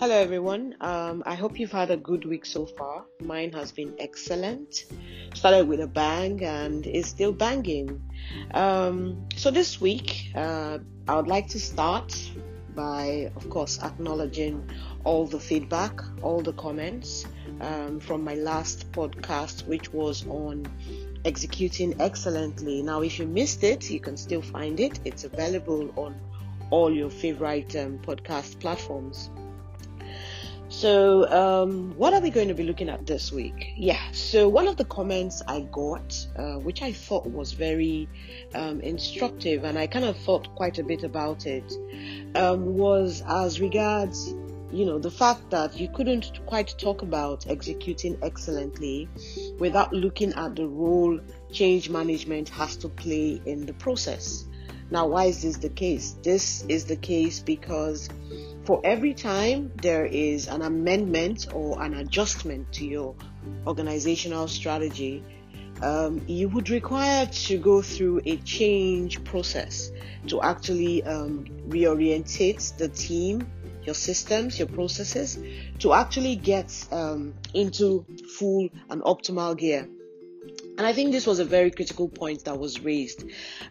Hello, everyone. Um, I hope you've had a good week so far. Mine has been excellent. Started with a bang and is still banging. Um, so, this week, uh, I would like to start by, of course, acknowledging all the feedback, all the comments um, from my last podcast, which was on executing excellently. Now, if you missed it, you can still find it. It's available on all your favorite um, podcast platforms. So, um, what are we going to be looking at this week? Yeah, so one of the comments I got, uh, which I thought was very um, instructive, and I kind of thought quite a bit about it, um, was as regards, you know, the fact that you couldn't quite talk about executing excellently without looking at the role change management has to play in the process. Now, why is this the case? This is the case because for every time there is an amendment or an adjustment to your organizational strategy, um, you would require to go through a change process to actually um, reorientate the team, your systems, your processes, to actually get um, into full and optimal gear. And I think this was a very critical point that was raised.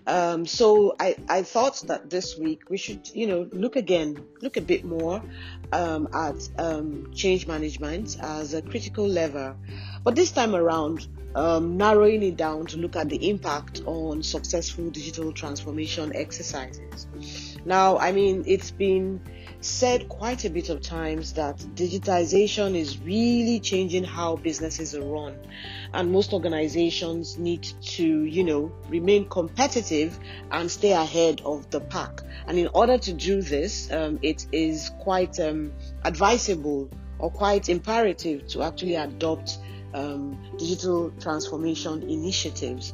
Um, so I, I thought that this week we should, you know, look again, look a bit more um, at um, change management as a critical lever. But this time around, um, narrowing it down to look at the impact on successful digital transformation exercises. Now, I mean, it's been said quite a bit of times that digitization is really changing how businesses are run. And most organizations need to you know remain competitive and stay ahead of the pack. And in order to do this um, it is quite um, advisable or quite imperative to actually adopt um, digital transformation initiatives.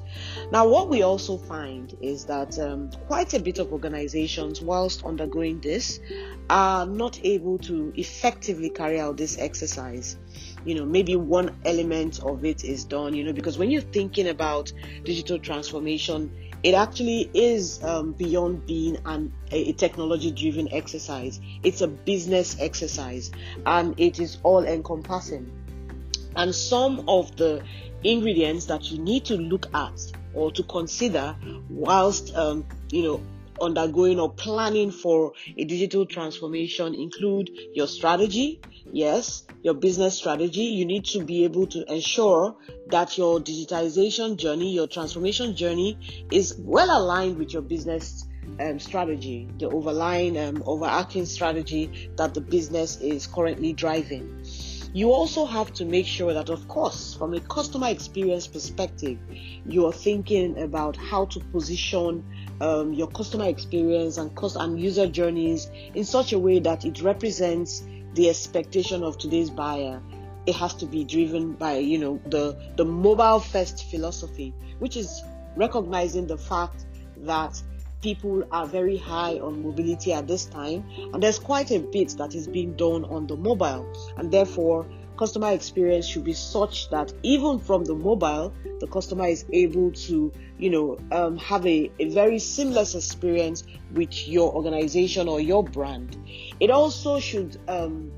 Now, what we also find is that um, quite a bit of organizations, whilst undergoing this, are not able to effectively carry out this exercise. You know, maybe one element of it is done, you know, because when you're thinking about digital transformation, it actually is um, beyond being an, a technology driven exercise. It's a business exercise and it is all encompassing and some of the ingredients that you need to look at or to consider whilst um, you know undergoing or planning for a digital transformation include your strategy. Yes your business strategy. You need to be able to ensure that your digitization journey your transformation journey is well aligned with your business um, strategy the overlying um, overarching strategy that the business is currently driving you also have to make sure that, of course, from a customer experience perspective, you are thinking about how to position um, your customer experience and cost and user journeys in such a way that it represents the expectation of today's buyer. It has to be driven by, you know, the the mobile first philosophy, which is recognizing the fact that people are very high on mobility at this time, and there's quite a bit that is being done on the mobile, and therefore customer experience should be such that even from the mobile, the customer is able to, you know, um, have a, a very seamless experience with your organization or your brand. It also should um,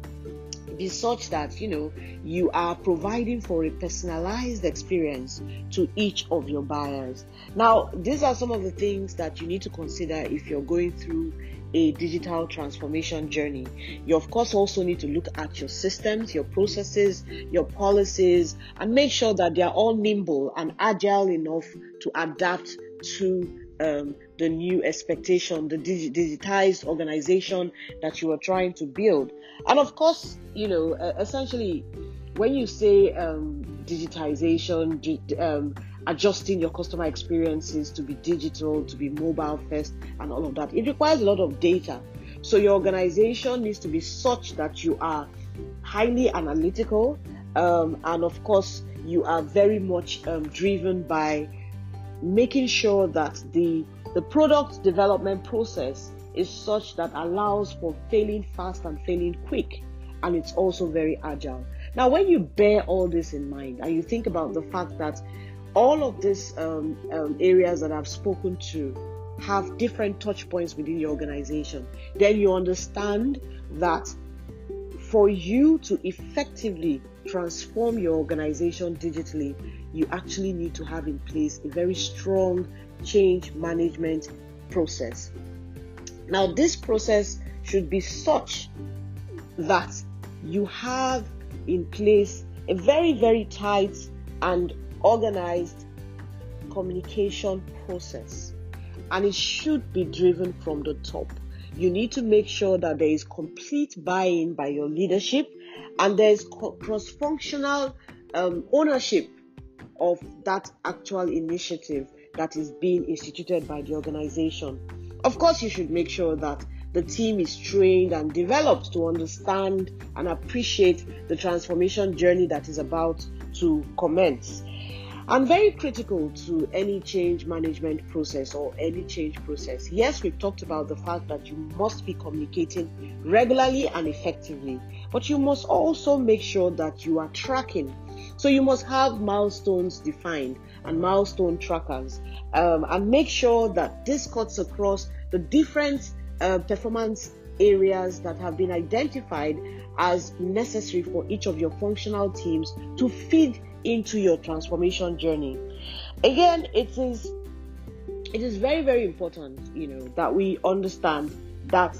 be such that you know you are providing for a personalized experience to each of your buyers. Now, these are some of the things that you need to consider if you're going through a digital transformation journey. You, of course, also need to look at your systems, your processes, your policies, and make sure that they are all nimble and agile enough to adapt to um, the new expectation, the digitized organization that you are trying to build. And of course, you know, uh, essentially, when you say um, digitization, um, adjusting your customer experiences to be digital, to be mobile first, and all of that, it requires a lot of data. So your organization needs to be such that you are highly analytical, um, and of course, you are very much um, driven by making sure that the the product development process is such that allows for failing fast and failing quick and it's also very agile. Now when you bear all this in mind and you think about the fact that all of these um, um, areas that i've spoken to have different touch points within your organization then you understand that for you to effectively transform your organization digitally, you actually need to have in place a very strong change management process. Now, this process should be such that you have in place a very, very tight and organized communication process. And it should be driven from the top. You need to make sure that there is complete buy in by your leadership and there's cross functional um, ownership of that actual initiative that is being instituted by the organization. Of course, you should make sure that the team is trained and developed to understand and appreciate the transformation journey that is about to commence. And very critical to any change management process or any change process. Yes, we've talked about the fact that you must be communicating regularly and effectively, but you must also make sure that you are tracking. So you must have milestones defined and milestone trackers um, and make sure that this cuts across the different uh, performance areas that have been identified as necessary for each of your functional teams to feed into your transformation journey. Again, it is it is very very important, you know, that we understand that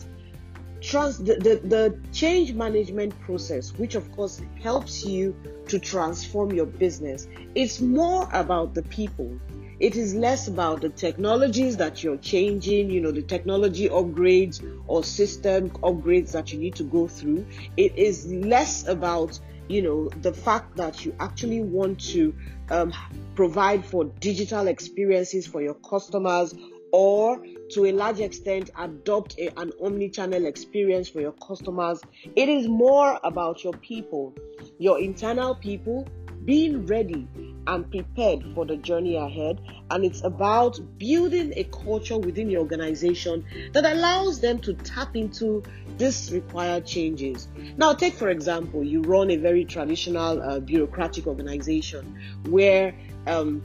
trans the, the, the change management process, which of course helps you to transform your business, it's more about the people. It is less about the technologies that you're changing, you know, the technology upgrades or system upgrades that you need to go through. It is less about you know the fact that you actually want to um, provide for digital experiences for your customers or to a large extent adopt a, an omni-channel experience for your customers it is more about your people your internal people being ready and prepared for the journey ahead. And it's about building a culture within your organization that allows them to tap into these required changes. Now, take for example, you run a very traditional uh, bureaucratic organization where um,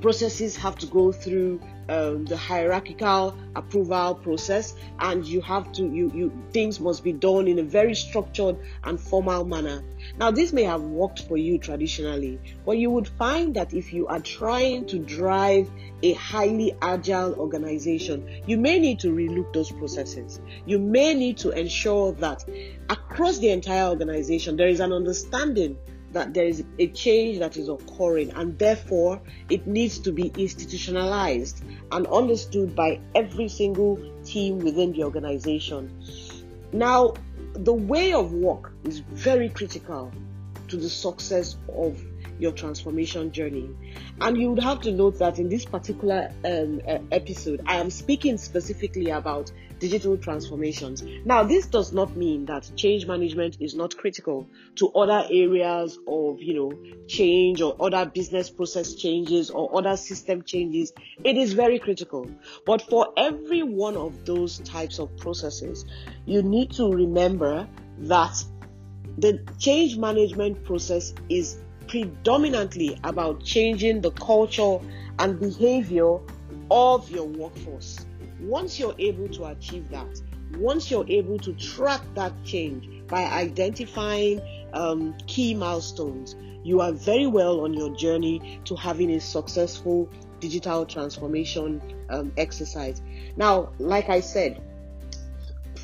processes have to go through um, the hierarchical approval process and you have to you you things must be done in a very structured and formal manner. Now this may have worked for you traditionally but you would find that if you are trying to drive a highly agile organization you may need to relook those processes. You may need to ensure that across the entire organization there is an understanding that there is a change that is occurring and therefore it needs to be institutionalized and understood by every single team within the organization. Now, the way of work is very critical to the success of your transformation journey. And you would have to note that in this particular um, episode, I am speaking specifically about digital transformations. Now, this does not mean that change management is not critical to other areas of, you know, change or other business process changes or other system changes. It is very critical. But for every one of those types of processes, you need to remember that the change management process is predominantly about changing the culture and behavior of your workforce. Once you're able to achieve that, once you're able to track that change by identifying um, key milestones, you are very well on your journey to having a successful digital transformation um, exercise. Now, like I said,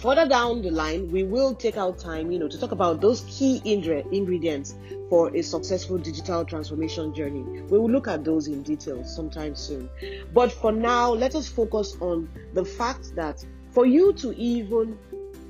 further down the line, we will take our time, you know, to talk about those key ingredients for a successful digital transformation journey. We will look at those in detail sometime soon. But for now, let us focus on the fact that for you to even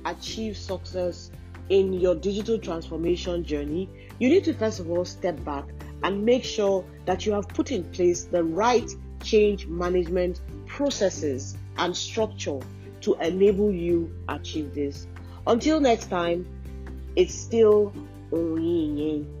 achieve success in your digital transformation journey, you need to first of all step back and make sure that you have put in place the right change management processes and structure to enable you achieve this. Until next time, it's still Oyinye.